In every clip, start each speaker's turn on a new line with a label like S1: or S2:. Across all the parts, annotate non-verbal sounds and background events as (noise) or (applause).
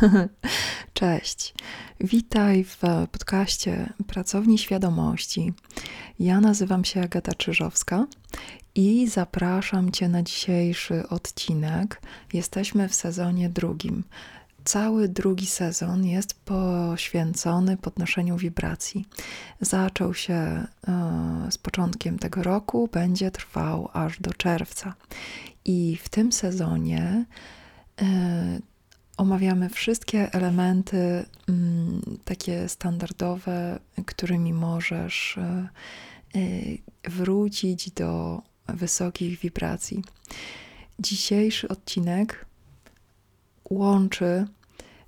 S1: (laughs) Cześć. Witaj w podcaście Pracowni Świadomości. Ja nazywam się Agata Czyżowska i zapraszam Cię na dzisiejszy odcinek. Jesteśmy w sezonie drugim. Cały drugi sezon jest poświęcony podnoszeniu wibracji. Zaczął się e, z początkiem tego roku, będzie trwał aż do czerwca. I w tym sezonie e, omawiamy wszystkie elementy mm, takie standardowe, którymi możesz e, wrócić do wysokich wibracji. Dzisiejszy odcinek łączy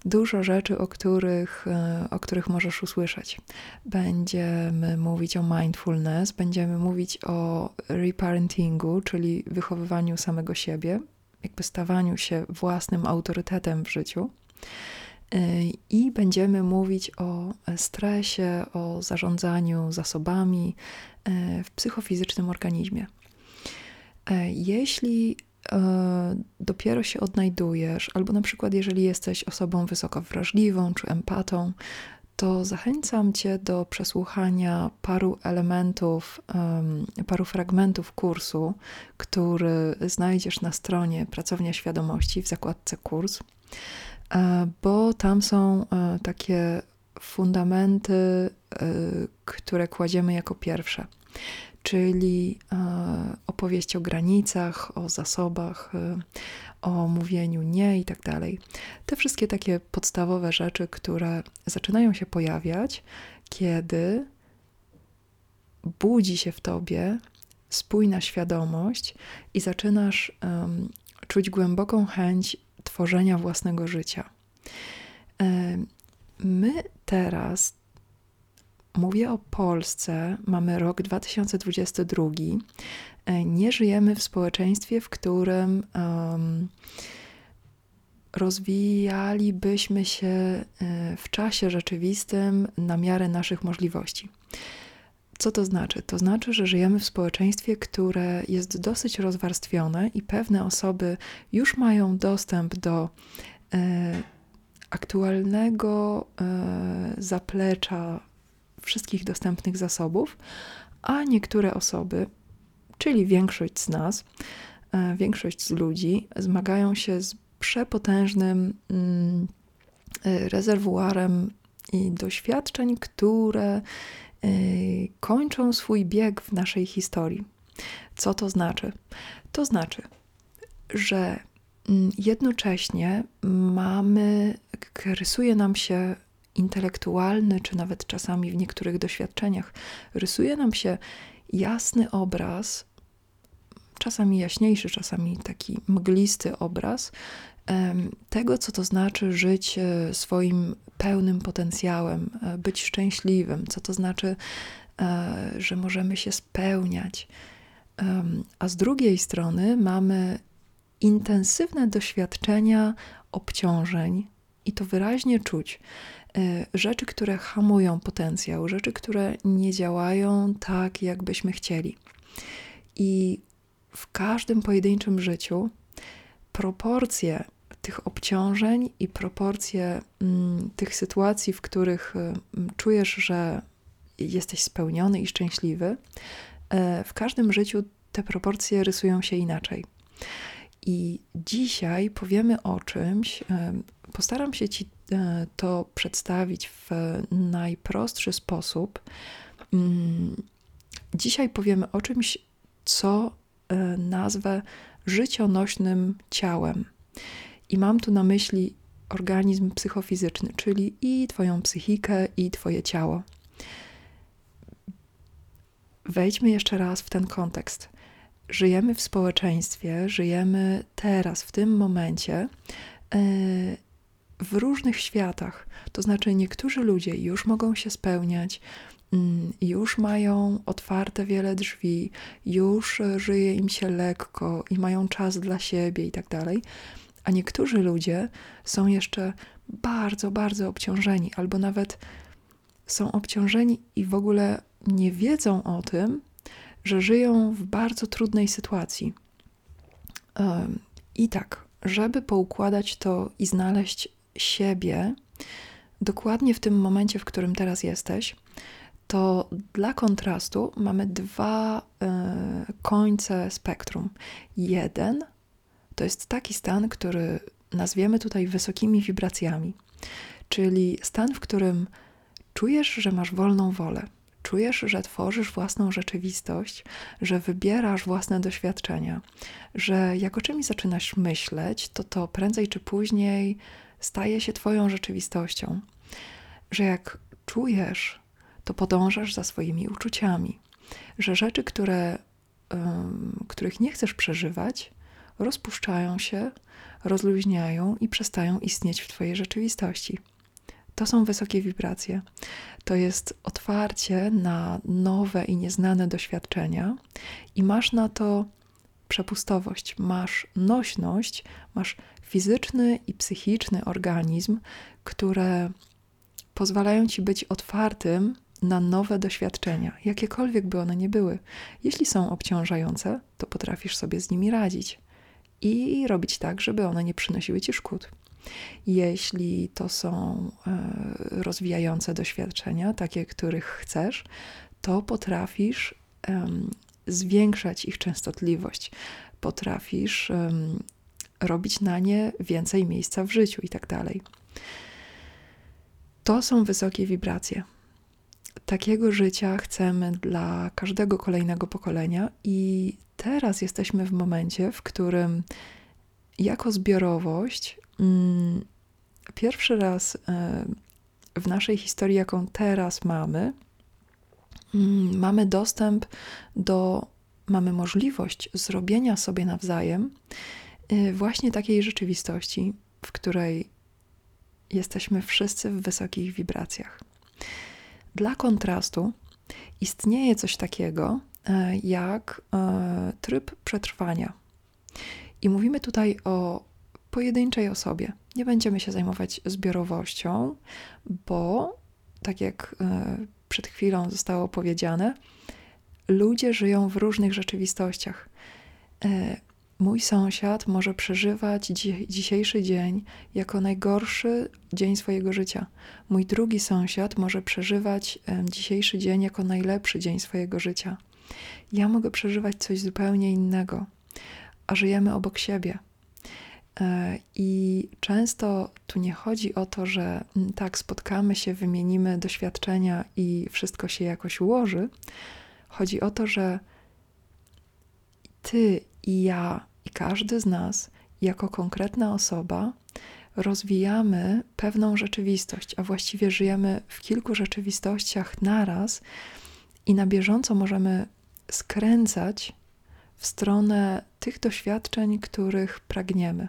S1: dużo rzeczy, o których, e, o których możesz usłyszeć. Będziemy mówić o mindfulness, będziemy mówić o reparentingu, czyli wychowywaniu samego siebie, jakby stawaniu się własnym autorytetem w życiu. E, I będziemy mówić o stresie, o zarządzaniu zasobami e, w psychofizycznym organizmie. Jeśli E, dopiero się odnajdujesz, albo na przykład jeżeli jesteś osobą wysoko wrażliwą czy empatą, to zachęcam Cię do przesłuchania paru elementów, paru fragmentów kursu, który znajdziesz na stronie Pracownia Świadomości w zakładce kurs, e, bo tam są e, takie fundamenty, które kładziemy jako pierwsze czyli e, opowieść o granicach, o zasobach, e, o mówieniu nie i tak dalej. Te wszystkie takie podstawowe rzeczy, które zaczynają się pojawiać, kiedy budzi się w tobie spójna świadomość i zaczynasz um, czuć głęboką chęć tworzenia własnego życia. My teraz Mówię o Polsce, mamy rok 2022. E, nie żyjemy w społeczeństwie, w którym um, rozwijalibyśmy się e, w czasie rzeczywistym na miarę naszych możliwości. Co to znaczy? To znaczy, że żyjemy w społeczeństwie, które jest dosyć rozwarstwione i pewne osoby już mają dostęp do e, aktualnego e, zaplecza wszystkich dostępnych zasobów, a niektóre osoby, czyli większość z nas, e, większość z ludzi, zmagają się z przepotężnym mm, e, rezerwuarem i doświadczeń, które e, kończą swój bieg w naszej historii. Co to znaczy? To znaczy, że mm, jednocześnie mamy, rysuje nam się intelektualny, czy nawet czasami w niektórych doświadczeniach, rysuje nam się jasny obraz, czasami jaśniejszy, czasami taki mglisty obraz tego, co to znaczy żyć e, swoim pełnym potencjałem, e, być szczęśliwym, co to znaczy, e, że możemy się spełniać. A z drugiej strony mamy intensywne doświadczenia obciążeń, i to wyraźnie czuć. E, rzeczy, które hamują potencjał, rzeczy, które nie działają tak, jakbyśmy chcieli. I w każdym pojedynczym życiu proporcje tych obciążeń i proporcje mm, tych sytuacji, w których y, czujesz, że jesteś spełniony i szczęśliwy, y, w każdym życiu te proporcje rysują się inaczej. I dzisiaj powiemy o czymś, postaram się Ci e, to przedstawić w najprostszy sposób. Mm, dzisiaj powiemy o czymś, co e, nazwę życionośnym ciałem. I mam tu na myśli organizm psychofizyczny, czyli i Twoją psychikę, i Twoje ciało. Wejdźmy jeszcze raz w ten kontekst żyjemy w społeczeństwie, żyjemy teraz, w tym momencie, e, w różnych światach. To znaczy, niektórzy ludzie już mogą się spełniać, mm, już mają otwarte wiele drzwi, już żyje im się lekko i mają czas dla siebie i tak dalej. A niektórzy ludzie są jeszcze bardzo, bardzo obciążeni, albo nawet są obciążeni i w ogóle nie wiedzą o tym, że żyją w bardzo trudnej sytuacji. I tak, żeby poukładać to i znaleźć siebie dokładnie w tym momencie, w którym teraz jesteś, to dla kontrastu mamy dwa y, końce spektrum. Jeden to jest taki stan, który nazwiemy tutaj wysokimi wibracjami, czyli stan, w którym czujesz, że masz wolną wolę, czujesz, że tworzysz własną rzeczywistość, że wybierasz własne doświadczenia, że jak o czymś zaczynasz myśleć, to to prędzej czy później staje się Twoją rzeczywistością, że jak czujesz, to podążasz za swoimi uczuciami, że rzeczy, które, um, których nie chcesz przeżywać, rozpuszczają się, rozluźniają i przestają istnieć w Twojej rzeczywistości. To są wysokie wibracje. To jest otwarcie na nowe i nieznane doświadczenia, i masz na to przepustowość, masz nośność, masz fizyczny i psychiczny organizm, które pozwalają ci być otwartym na nowe doświadczenia, jakiekolwiek by one nie były. Jeśli są obciążające, to potrafisz sobie z nimi radzić i robić tak, żeby one nie przynosiły ci szkód. Jeśli to są e, rozwijające doświadczenia, takie, których chcesz, to potrafisz zwiększać ich częstotliwość, potrafisz robić na nie więcej miejsca w życiu i tak dalej. To są wysokie wibracje. Takiego życia chcemy dla każdego kolejnego pokolenia, i teraz jesteśmy w momencie, w którym jako zbiorowość mm, pierwszy raz e, w naszej historii, jaką teraz mamy, mamy dostęp do, mamy możliwość zrobienia sobie nawzajem e, właśnie takiej rzeczywistości, w której jesteśmy wszyscy w wysokich wibracjach. Dla kontrastu istnieje coś takiego e, jak e, tryb przetrwania. I mówimy tutaj o pojedynczej osobie. Nie będziemy się zajmować zbiorowością, bo tak jak e, przed chwilą zostało powiedziane, ludzie żyją w różnych rzeczywistościach. Mój sąsiad może przeżywać dzi dzisiejszy dzień jako najgorszy dzień swojego życia. Mój drugi sąsiad może przeżywać um, dzisiejszy dzień jako najlepszy dzień swojego życia. Ja mogę przeżywać coś zupełnie innego, a żyjemy obok siebie. E, I często tu nie chodzi o to, że m, tak spotkamy się, wymienimy doświadczenia i wszystko się jakoś ułoży. Chodzi o to, że ty i ja i każdy z nas, jako konkretna osoba, rozwijamy pewną rzeczywistość, a właściwie żyjemy w kilku rzeczywistościach naraz i na bieżąco możemy skręcać w stronę tych doświadczeń, których pragniemy.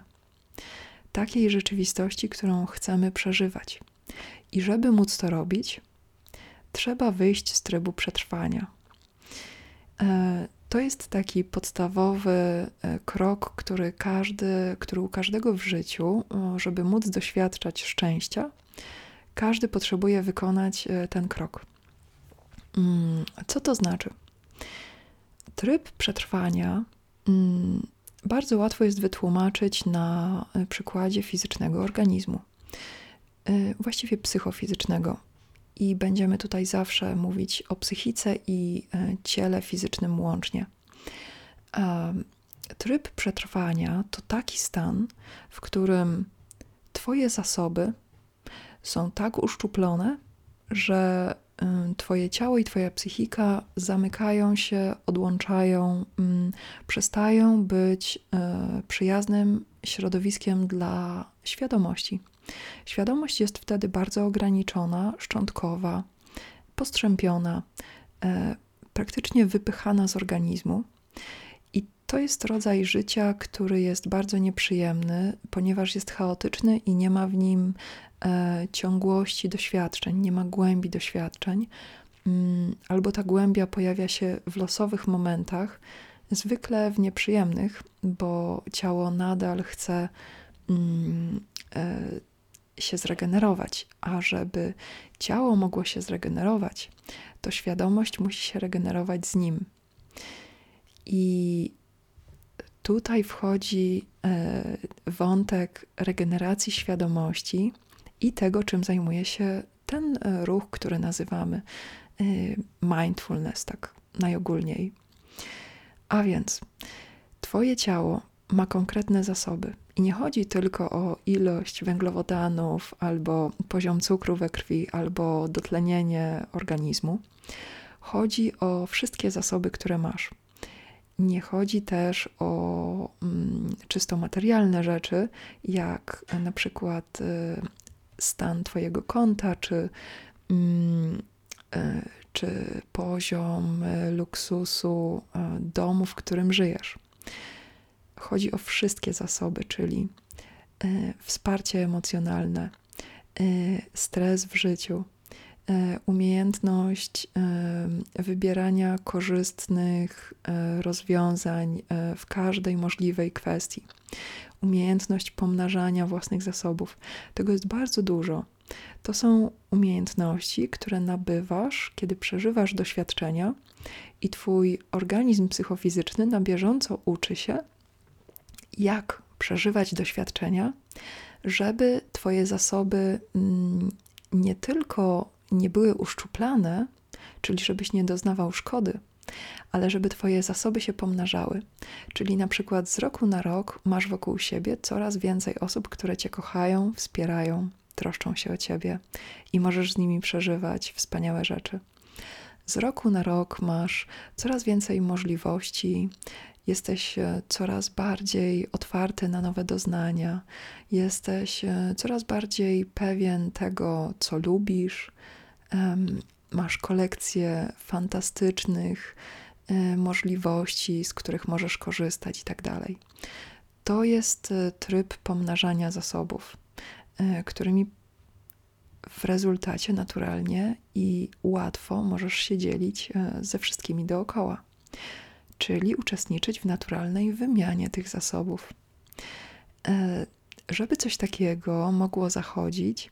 S1: Takiej rzeczywistości, którą chcemy przeżywać. I żeby móc to robić, trzeba wyjść z trybu przetrwania. E, to jest taki podstawowy e, krok, który, każdy, który u każdego w życiu, e, żeby móc doświadczać szczęścia, każdy potrzebuje wykonać ten krok. Mm, co to znaczy? Tryb przetrwania mm, bardzo łatwo jest wytłumaczyć na przykładzie fizycznego organizmu, właściwie psychofizycznego i będziemy tutaj zawsze mówić o psychice i e, ciele fizycznym łącznie. Tryb przetrwania to taki stan, w którym Twoje zasoby są tak uszczuplone, że Twoje ciało i Twoja psychika zamykają się, odłączają, przestają być e, przyjaznym środowiskiem dla świadomości. Świadomość jest wtedy bardzo ograniczona, szczątkowa, postrzępiona, e, praktycznie wypychana z organizmu. I to jest rodzaj życia, który jest bardzo nieprzyjemny, ponieważ jest chaotyczny i nie ma w nim ciągłości doświadczeń, nie ma głębi doświadczeń, mm, albo ta głębia pojawia się w losowych momentach, zwykle w nieprzyjemnych, bo ciało nadal chce mm, e, się zregenerować, a żeby ciało mogło się zregenerować, to świadomość musi się regenerować z nim. I tutaj wchodzi e, wątek regeneracji świadomości i tego, czym zajmuje się ten e, ruch, który nazywamy e, mindfulness, tak najogólniej. A więc Twoje ciało ma konkretne zasoby. I nie chodzi tylko o ilość węglowodanów, albo poziom cukru we krwi, albo dotlenienie organizmu. Chodzi o wszystkie zasoby, które masz. Nie chodzi też o mm, czysto materialne rzeczy, jak na przykład y, stan Twojego konta, czy, mm, y, czy poziom y, luksusu y, domu, w którym żyjesz. Chodzi o wszystkie zasoby, czyli wsparcie emocjonalne, stres w życiu, umiejętność wybierania korzystnych rozwiązań w każdej możliwej kwestii, umiejętność pomnażania własnych zasobów. Tego jest bardzo dużo. To są umiejętności, które nabywasz, kiedy przeżywasz doświadczenia, i Twój organizm psychofizyczny na bieżąco uczy się, jak przeżywać doświadczenia, żeby Twoje zasoby mm, nie tylko nie były uszczuplane, czyli żebyś nie doznawał szkody, ale żeby Twoje zasoby się pomnażały. Czyli na przykład z roku na rok masz wokół siebie coraz więcej osób, które Cię kochają, wspierają, troszczą się o Ciebie i możesz z nimi przeżywać wspaniałe rzeczy. Z roku na rok masz coraz więcej możliwości, jesteś e, coraz bardziej otwarty na nowe doznania, jesteś e, coraz bardziej pewien tego, co lubisz, masz kolekcję fantastycznych e, możliwości, z których możesz korzystać i tak dalej. To jest tryb pomnażania zasobów, którymi w rezultacie naturalnie i łatwo możesz się dzielić ze wszystkimi dookoła czyli uczestniczyć w naturalnej wymianie tych zasobów. E, żeby coś takiego mogło zachodzić,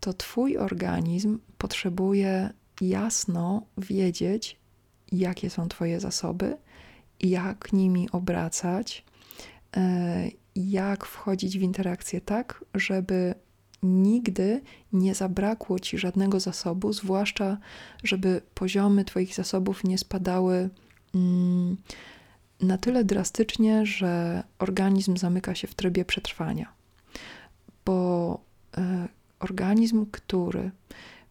S1: to Twój organizm potrzebuje jasno wiedzieć, jakie są Twoje zasoby, jak nimi obracać, e, jak wchodzić w interakcję tak, żeby nigdy nie zabrakło Ci żadnego zasobu, zwłaszcza żeby poziomy Twoich zasobów nie spadały Mm, na tyle drastycznie, że organizm zamyka się w trybie przetrwania. Bo e, organizm, który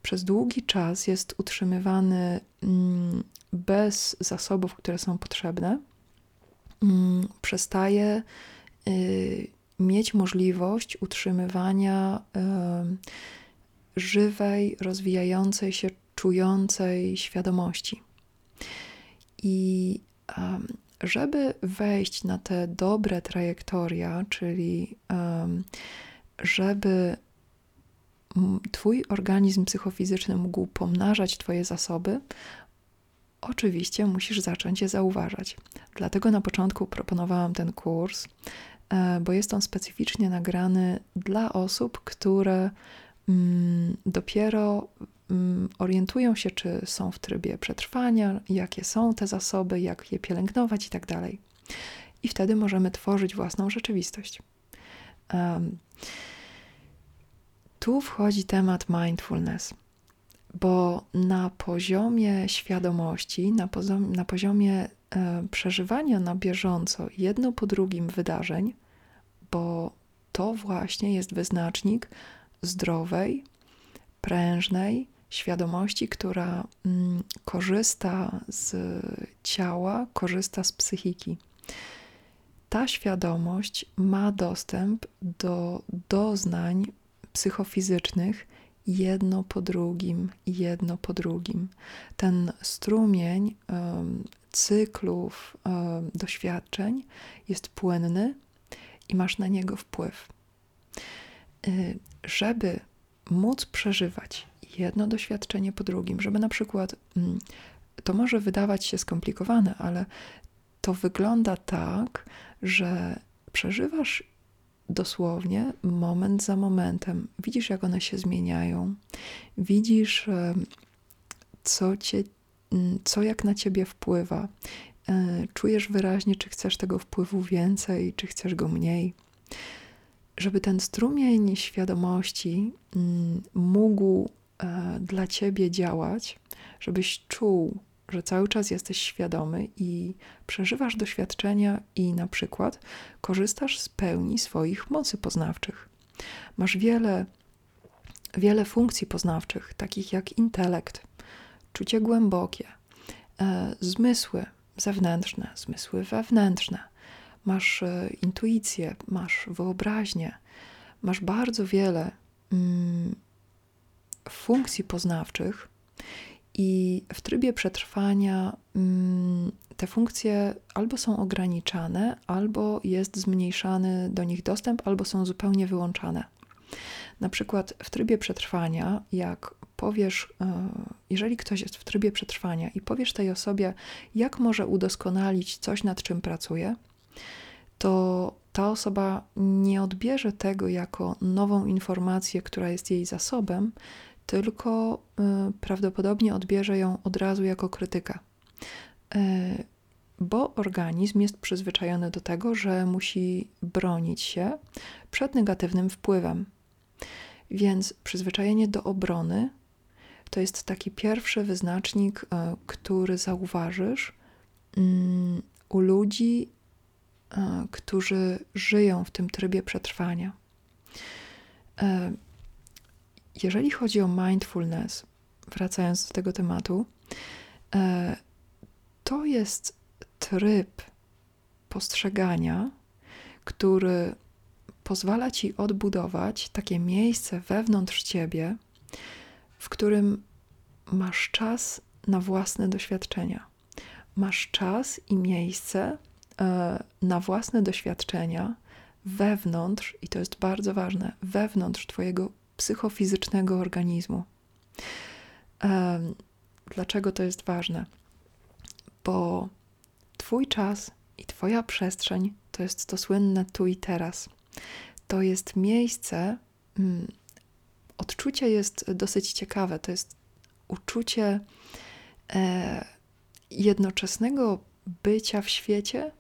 S1: przez długi czas jest utrzymywany mm, bez zasobów, które są potrzebne, mm, przestaje y, mieć możliwość utrzymywania żywej, rozwijającej się, czującej świadomości. I żeby wejść na te dobre trajektoria, czyli żeby Twój organizm psychofizyczny mógł pomnażać Twoje zasoby, oczywiście musisz zacząć je zauważać. Dlatego na początku proponowałam ten kurs, e, bo jest on specyficznie nagrany dla osób, które mm, dopiero Mm, orientują się, czy są w trybie przetrwania, jakie są te zasoby, jak je pielęgnować i tak. I wtedy możemy tworzyć własną rzeczywistość. Um, tu wchodzi temat mindfulness, bo na poziomie świadomości, na, poziomie, na poziomie e, przeżywania na bieżąco jedno po drugim wydarzeń, bo to właśnie jest wyznacznik zdrowej, prężnej, świadomości, która mm, korzysta z ciała, korzysta z psychiki. Ta świadomość ma dostęp do doznań psychofizycznych jedno po drugim, jedno po drugim. Ten strumień um, cyklów um, doświadczeń jest płynny i masz na niego wpływ. Y, żeby móc przeżywać jedno doświadczenie po drugim, żeby na przykład mm, to może wydawać się skomplikowane, ale to wygląda tak, że przeżywasz dosłownie moment za momentem. Widzisz, jak one się zmieniają, widzisz, co, cię, mm, co jak na ciebie wpływa, e, czujesz wyraźnie, czy chcesz tego wpływu więcej, czy chcesz go mniej. Żeby ten strumień świadomości mm, mógł e, dla ciebie działać, żebyś czuł, że cały czas jesteś świadomy i przeżywasz doświadczenia i na przykład korzystasz z pełni swoich mocy poznawczych. Masz wiele, wiele funkcji poznawczych, takich jak intelekt, czucie głębokie, e, zmysły zewnętrzne, zmysły wewnętrzne. Masz e, intuicję, masz wyobraźnię, masz bardzo wiele mm, funkcji poznawczych i w trybie przetrwania mm, te funkcje albo są ograniczane, albo jest zmniejszany do nich dostęp, albo są zupełnie wyłączane. Na przykład w trybie przetrwania, jak powiesz, e, jeżeli ktoś jest w trybie przetrwania i powiesz tej osobie, jak może udoskonalić coś, nad czym pracuje, to ta osoba nie odbierze tego jako nową informację, która jest jej zasobem, tylko y, prawdopodobnie odbierze ją od razu jako krytykę. Y, bo organizm jest przyzwyczajony do tego, że musi bronić się przed negatywnym wpływem. Więc przyzwyczajenie do obrony to jest taki pierwszy wyznacznik, y, który zauważysz mm, u ludzi, którzy żyją w tym trybie przetrwania jeżeli chodzi o mindfulness, wracając do tego tematu, e, to jest tryb postrzegania, który pozwala ci odbudować takie miejsce wewnątrz ciebie, w którym masz czas na własne doświadczenia. Masz czas i miejsce e, na własne doświadczenia wewnątrz, i to jest bardzo ważne, wewnątrz Twojego psychofizycznego organizmu. Dlaczego to jest ważne? Bo Twój czas i Twoja przestrzeń to jest to słynne tu i teraz. To jest miejsce, mm, odczucie jest dosyć ciekawe. To jest uczucie e, jednoczesnego bycia w świecie,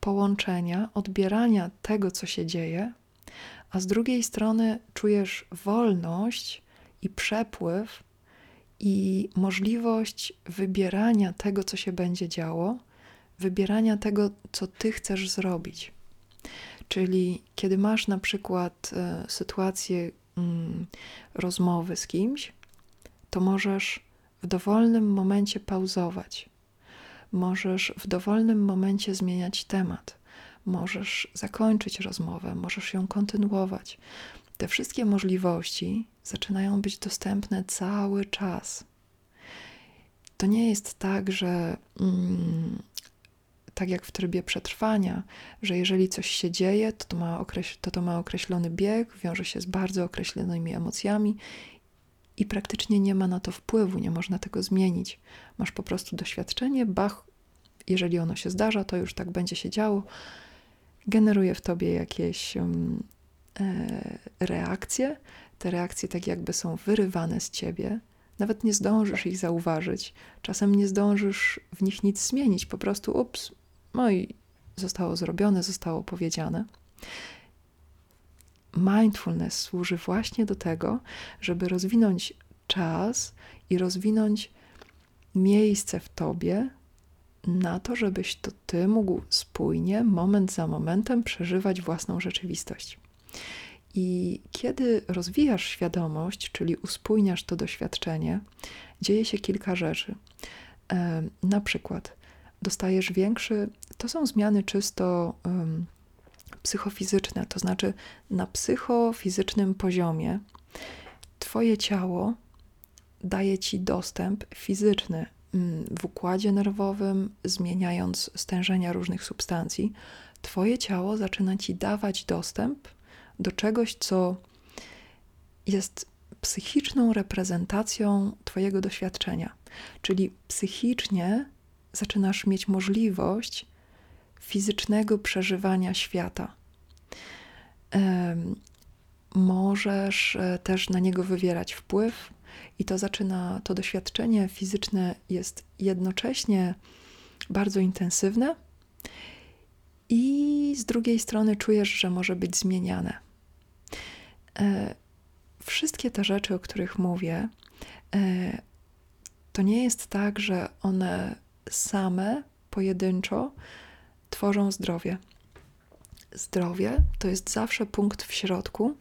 S1: połączenia, odbierania tego, co się dzieje, a z drugiej strony czujesz wolność i przepływ i możliwość wybierania tego, co się będzie działo, wybierania tego, co ty chcesz zrobić. Czyli kiedy masz na przykład e, sytuację mm, rozmowy z kimś, to możesz w dowolnym momencie pauzować. Możesz w dowolnym momencie zmieniać temat możesz zakończyć rozmowę, możesz ją kontynuować. Te wszystkie możliwości zaczynają być dostępne cały czas. To nie jest tak, że mm, tak jak w trybie przetrwania, że jeżeli coś się dzieje, to to, ma to to ma określony bieg, wiąże się z bardzo określonymi emocjami i praktycznie nie ma na to wpływu, nie można tego zmienić. Masz po prostu doświadczenie, bach, jeżeli ono się zdarza, to już tak będzie się działo generuje w tobie jakieś um, e, reakcje. Te reakcje tak jakby są wyrywane z ciebie. Nawet nie zdążysz ich zauważyć. Czasem nie zdążysz w nich nic zmienić. Po prostu ups, no i zostało zrobione, zostało powiedziane. Mindfulness służy właśnie do tego, żeby rozwinąć czas i rozwinąć miejsce w tobie, na to, żebyś to ty mógł spójnie, moment za momentem przeżywać własną rzeczywistość. I kiedy rozwijasz świadomość, czyli uspójniasz to doświadczenie, dzieje się kilka rzeczy. E, na przykład dostajesz większy, to są zmiany czysto um, psychofizyczne, to znaczy na psychofizycznym poziomie Twoje ciało daje ci dostęp fizyczny w układzie nerwowym, zmieniając stężenia różnych substancji, Twoje ciało zaczyna ci dawać dostęp do czegoś, co jest psychiczną reprezentacją Twojego doświadczenia. Czyli psychicznie zaczynasz mieć możliwość fizycznego przeżywania świata. Możesz e, też na niego wywierać wpływ, i to zaczyna, to doświadczenie fizyczne jest jednocześnie bardzo intensywne, i z drugiej strony czujesz, że może być zmieniane. E, wszystkie te rzeczy, o których mówię, e, to nie jest tak, że one same pojedynczo tworzą zdrowie. Zdrowie to jest zawsze punkt w środku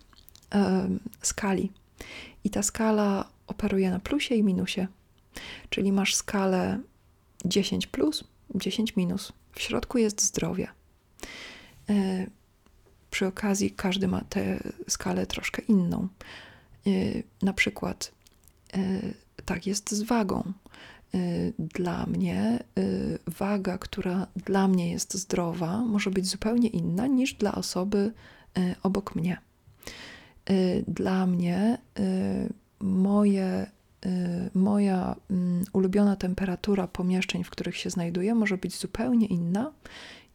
S1: skali. I ta skala operuje na plusie i minusie. Czyli masz skalę 10 plus, 10 minus. W środku jest zdrowie. E, przy okazji każdy ma tę skalę troszkę inną. E, na przykład, e, tak jest z wagą. Dla mnie waga, która dla mnie jest zdrowa, może być zupełnie inna niż dla osoby obok mnie. Dla mnie moje, moja mm, ulubiona temperatura pomieszczeń, w których się znajduję, może być zupełnie inna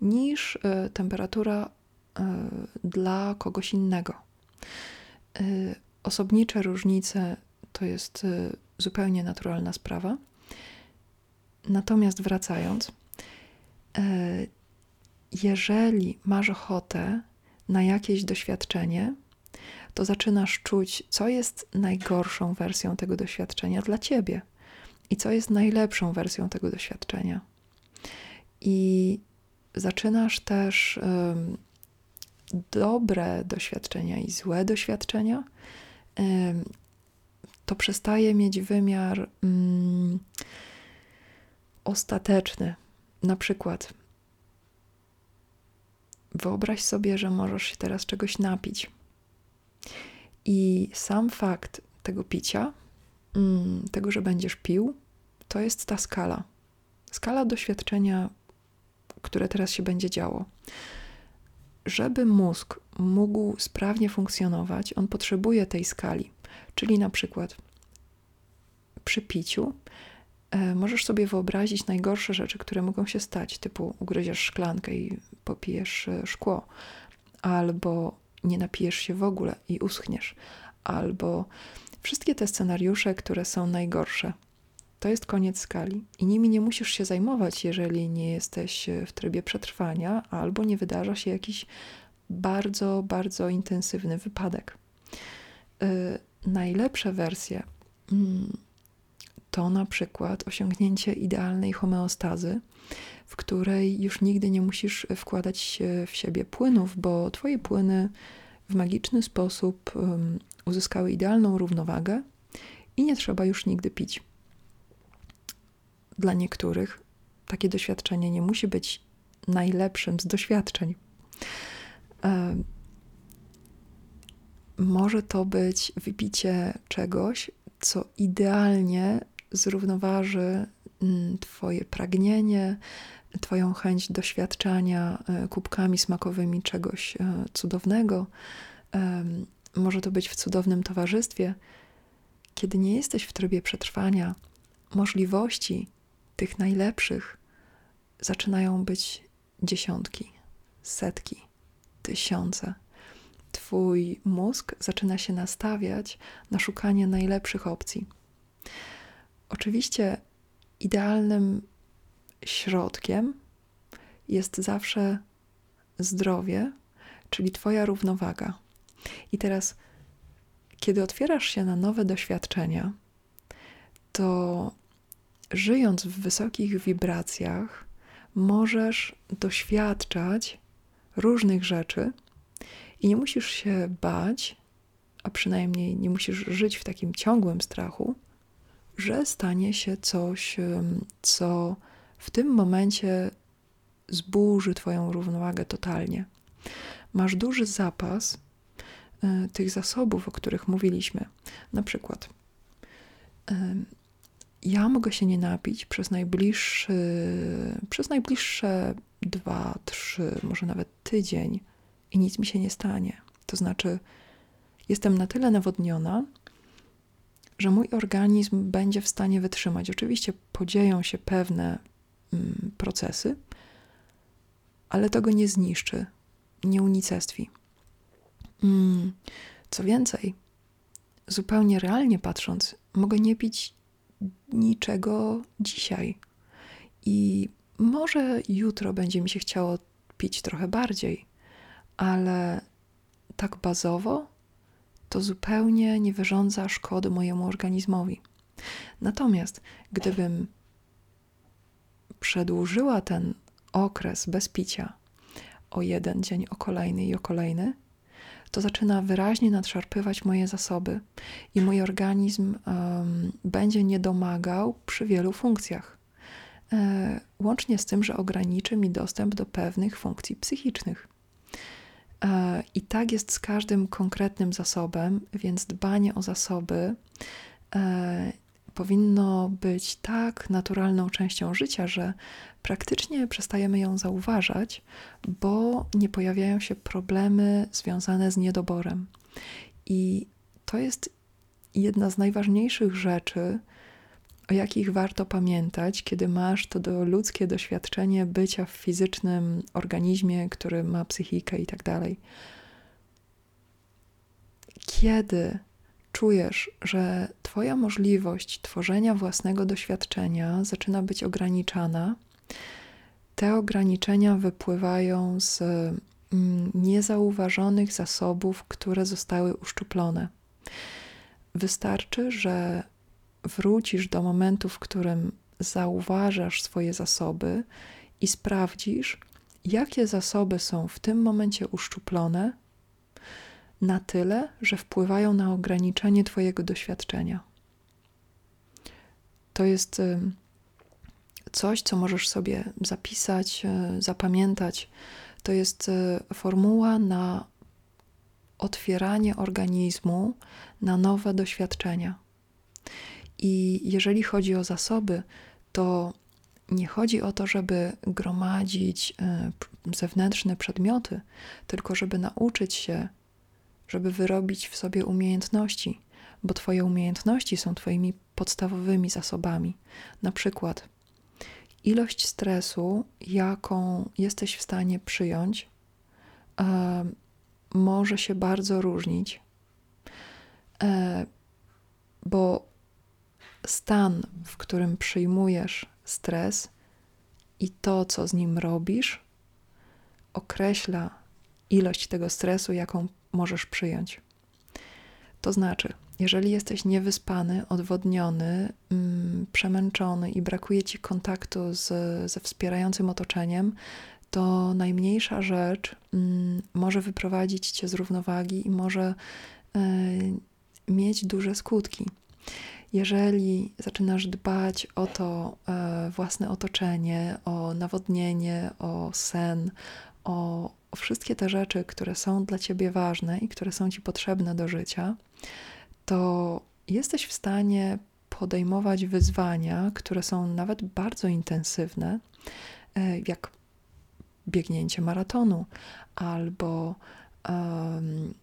S1: niż e, temperatura e, dla kogoś innego. Osobnicze różnice to jest zupełnie naturalna sprawa. Natomiast wracając, jeżeli masz ochotę na jakieś doświadczenie, to zaczynasz czuć, co jest najgorszą wersją tego doświadczenia dla ciebie i co jest najlepszą wersją tego doświadczenia. I zaczynasz też dobre doświadczenia i złe doświadczenia, to przestaje mieć wymiar um, ostateczny. Na przykład, wyobraź sobie, że możesz się teraz czegoś napić. I sam fakt tego picia, mm, tego, że będziesz pił, to jest ta skala. Skala doświadczenia które teraz się będzie działo. Żeby mózg mógł sprawnie funkcjonować, on potrzebuje tej skali. Czyli na przykład przy piciu e, możesz sobie wyobrazić najgorsze rzeczy, które mogą się stać, typu ugryziesz szklankę i popijesz e, szkło, albo nie napijesz się w ogóle i uschniesz, albo wszystkie te scenariusze, które są najgorsze to jest koniec skali i nimi nie musisz się zajmować, jeżeli nie jesteś e, w trybie przetrwania albo nie wydarza się jakiś bardzo, bardzo intensywny wypadek. Yy, najlepsze wersje yy, to na przykład osiągnięcie idealnej homeostazy, w której już nigdy nie musisz wkładać w siebie płynów, bo twoje płyny w magiczny sposób uzyskały idealną równowagę i nie trzeba już nigdy pić dla niektórych takie doświadczenie nie musi być najlepszym z doświadczeń. Może to być wypicie czegoś, co idealnie zrównoważy mm, Twoje pragnienie, Twoją chęć doświadczania e, kubkami smakowymi czegoś e, cudownego. Może to być w cudownym towarzystwie. Kiedy nie jesteś w trybie przetrwania, możliwości tych najlepszych zaczynają być dziesiątki, setki, tysiące. Twój mózg zaczyna się nastawiać na szukanie najlepszych opcji. Oczywiście idealnym środkiem jest zawsze zdrowie, czyli Twoja równowaga. I teraz, kiedy otwierasz się na nowe doświadczenia, to żyjąc w wysokich wibracjach, możesz doświadczać różnych rzeczy i nie musisz się bać, a przynajmniej nie musisz żyć w takim ciągłym strachu, że stanie się coś, co w tym momencie zburzy Twoją równowagę totalnie. Masz duży zapas e, tych zasobów, o których mówiliśmy. Na przykład ja mogę się nie napić przez najbliższy, przez najbliższe dwa, trzy, może nawet tydzień i nic mi się nie stanie. To znaczy, jestem na tyle nawodniona, że mój organizm będzie w stanie wytrzymać. Oczywiście podzieją się pewne mm, procesy, ale to go nie zniszczy, nie unicestwi. Mm, co więcej, zupełnie realnie patrząc, mogę nie pić niczego dzisiaj. I może jutro będzie mi się chciało pić trochę bardziej, ale tak bazowo to zupełnie nie wyrządza szkody mojemu organizmowi. Natomiast gdybym przedłużyła ten okres bez picia o jeden dzień, o kolejny i o kolejny, to zaczyna wyraźnie nadszarpywać moje zasoby i mój organizm um, będzie nie domagał przy wielu funkcjach. E, łącznie z tym, że ograniczy mi dostęp do pewnych funkcji psychicznych. E, I tak jest z każdym konkretnym zasobem, więc dbanie o zasoby e, powinno być tak naturalną częścią życia, że praktycznie przestajemy ją zauważać, bo nie pojawiają się problemy związane z niedoborem. I to jest jedna z najważniejszych rzeczy, o jakich warto pamiętać, kiedy masz to do ludzkie doświadczenie bycia w fizycznym organizmie, który ma psychikę i tak dalej. Kiedy czujesz, że Twoja możliwość tworzenia własnego doświadczenia zaczyna być ograniczana, te ograniczenia wypływają z mm, niezauważonych zasobów, które zostały uszczuplone. Wystarczy, że wrócisz do momentu, w którym zauważasz swoje zasoby i sprawdzisz, jakie zasoby są w tym momencie uszczuplone na tyle, że wpływają na ograniczenie Twojego doświadczenia. To jest coś, co możesz sobie zapisać, e, zapamiętać. To jest e, formuła na otwieranie organizmu na nowe doświadczenia. I jeżeli chodzi o zasoby, to nie chodzi o to, żeby gromadzić e, zewnętrzne przedmioty, tylko żeby nauczyć się, żeby wyrobić w sobie umiejętności, bo Twoje umiejętności są Twoimi podstawowymi zasobami. Na przykład ilość stresu, jaką jesteś w stanie przyjąć, e, może się bardzo różnić, e, bo stan, w którym przyjmujesz stres i to, co z nim robisz, określa ilość tego stresu, jaką możesz przyjąć. To znaczy, jeżeli jesteś niewyspany, odwodniony, mm, przemęczony i brakuje ci kontaktu z, ze wspierającym otoczeniem, to najmniejsza rzecz mm, może wyprowadzić cię z równowagi i może y, mieć duże skutki. Jeżeli zaczynasz dbać o to y, własne otoczenie, o nawodnienie, o sen, o, o wszystkie te rzeczy, które są dla ciebie ważne i które są ci potrzebne do życia, to jesteś w stanie podejmować wyzwania, które są nawet bardzo intensywne, e, jak biegnięcie maratonu albo um,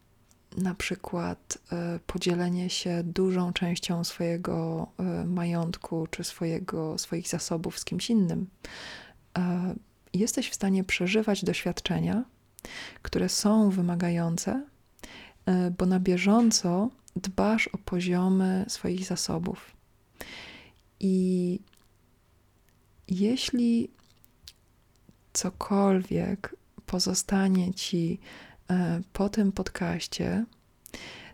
S1: na przykład e, podzielenie się dużą częścią swojego e, majątku czy swojego, swoich zasobów z kimś innym. Jesteś w stanie przeżywać doświadczenia, które są wymagające, bo na bieżąco dbasz o poziomy swoich zasobów. I jeśli cokolwiek pozostanie ci e, po tym podcaście,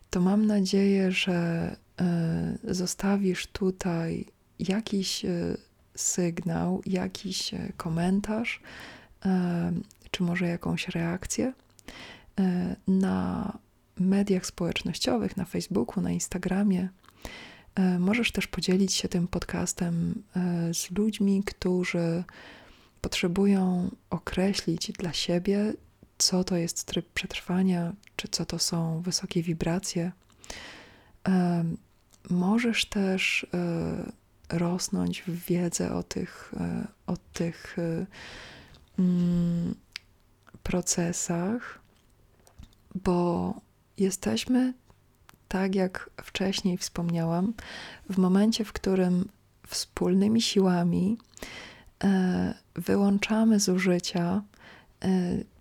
S1: to mam nadzieję, że e, zostawisz tutaj jakiś e, sygnał, jakiś komentarz, czy może jakąś reakcję na mediach społecznościowych, na Facebooku, na Instagramie. E, możesz też podzielić się tym podcastem e, z ludźmi, którzy potrzebują określić dla siebie, co to jest tryb przetrwania, czy co to są wysokie wibracje. E, możesz też rosnąć w wiedzę o tych, o tych mm, procesach, bo jesteśmy, tak jak wcześniej wspomniałam, w momencie, w którym wspólnymi siłami e, wyłączamy z użycia e,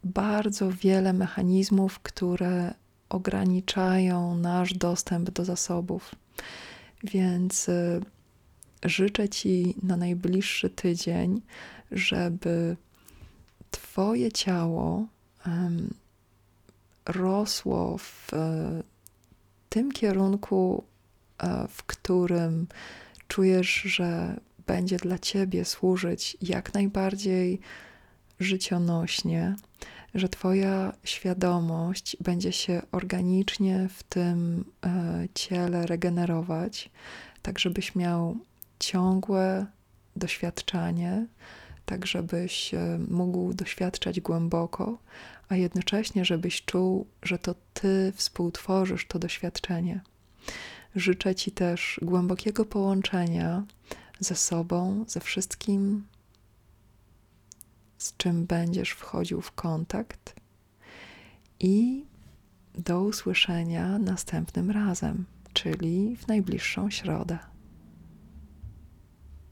S1: bardzo wiele mechanizmów, które ograniczają nasz dostęp do zasobów. Więc e, życzę Ci na najbliższy tydzień, żeby Twoje ciało rosło w e, tym kierunku, e, w którym czujesz, że będzie dla Ciebie służyć jak najbardziej życionośnie, że Twoja świadomość będzie się organicznie w tym e, ciele regenerować, tak żebyś miał ciągłe doświadczanie, tak żebyś e, mógł doświadczać głęboko, a jednocześnie żebyś czuł, że to Ty współtworzysz to doświadczenie. Życzę Ci też głębokiego połączenia ze sobą, ze wszystkim, z czym będziesz wchodził w kontakt. I do usłyszenia następnym razem, czyli w najbliższą środę.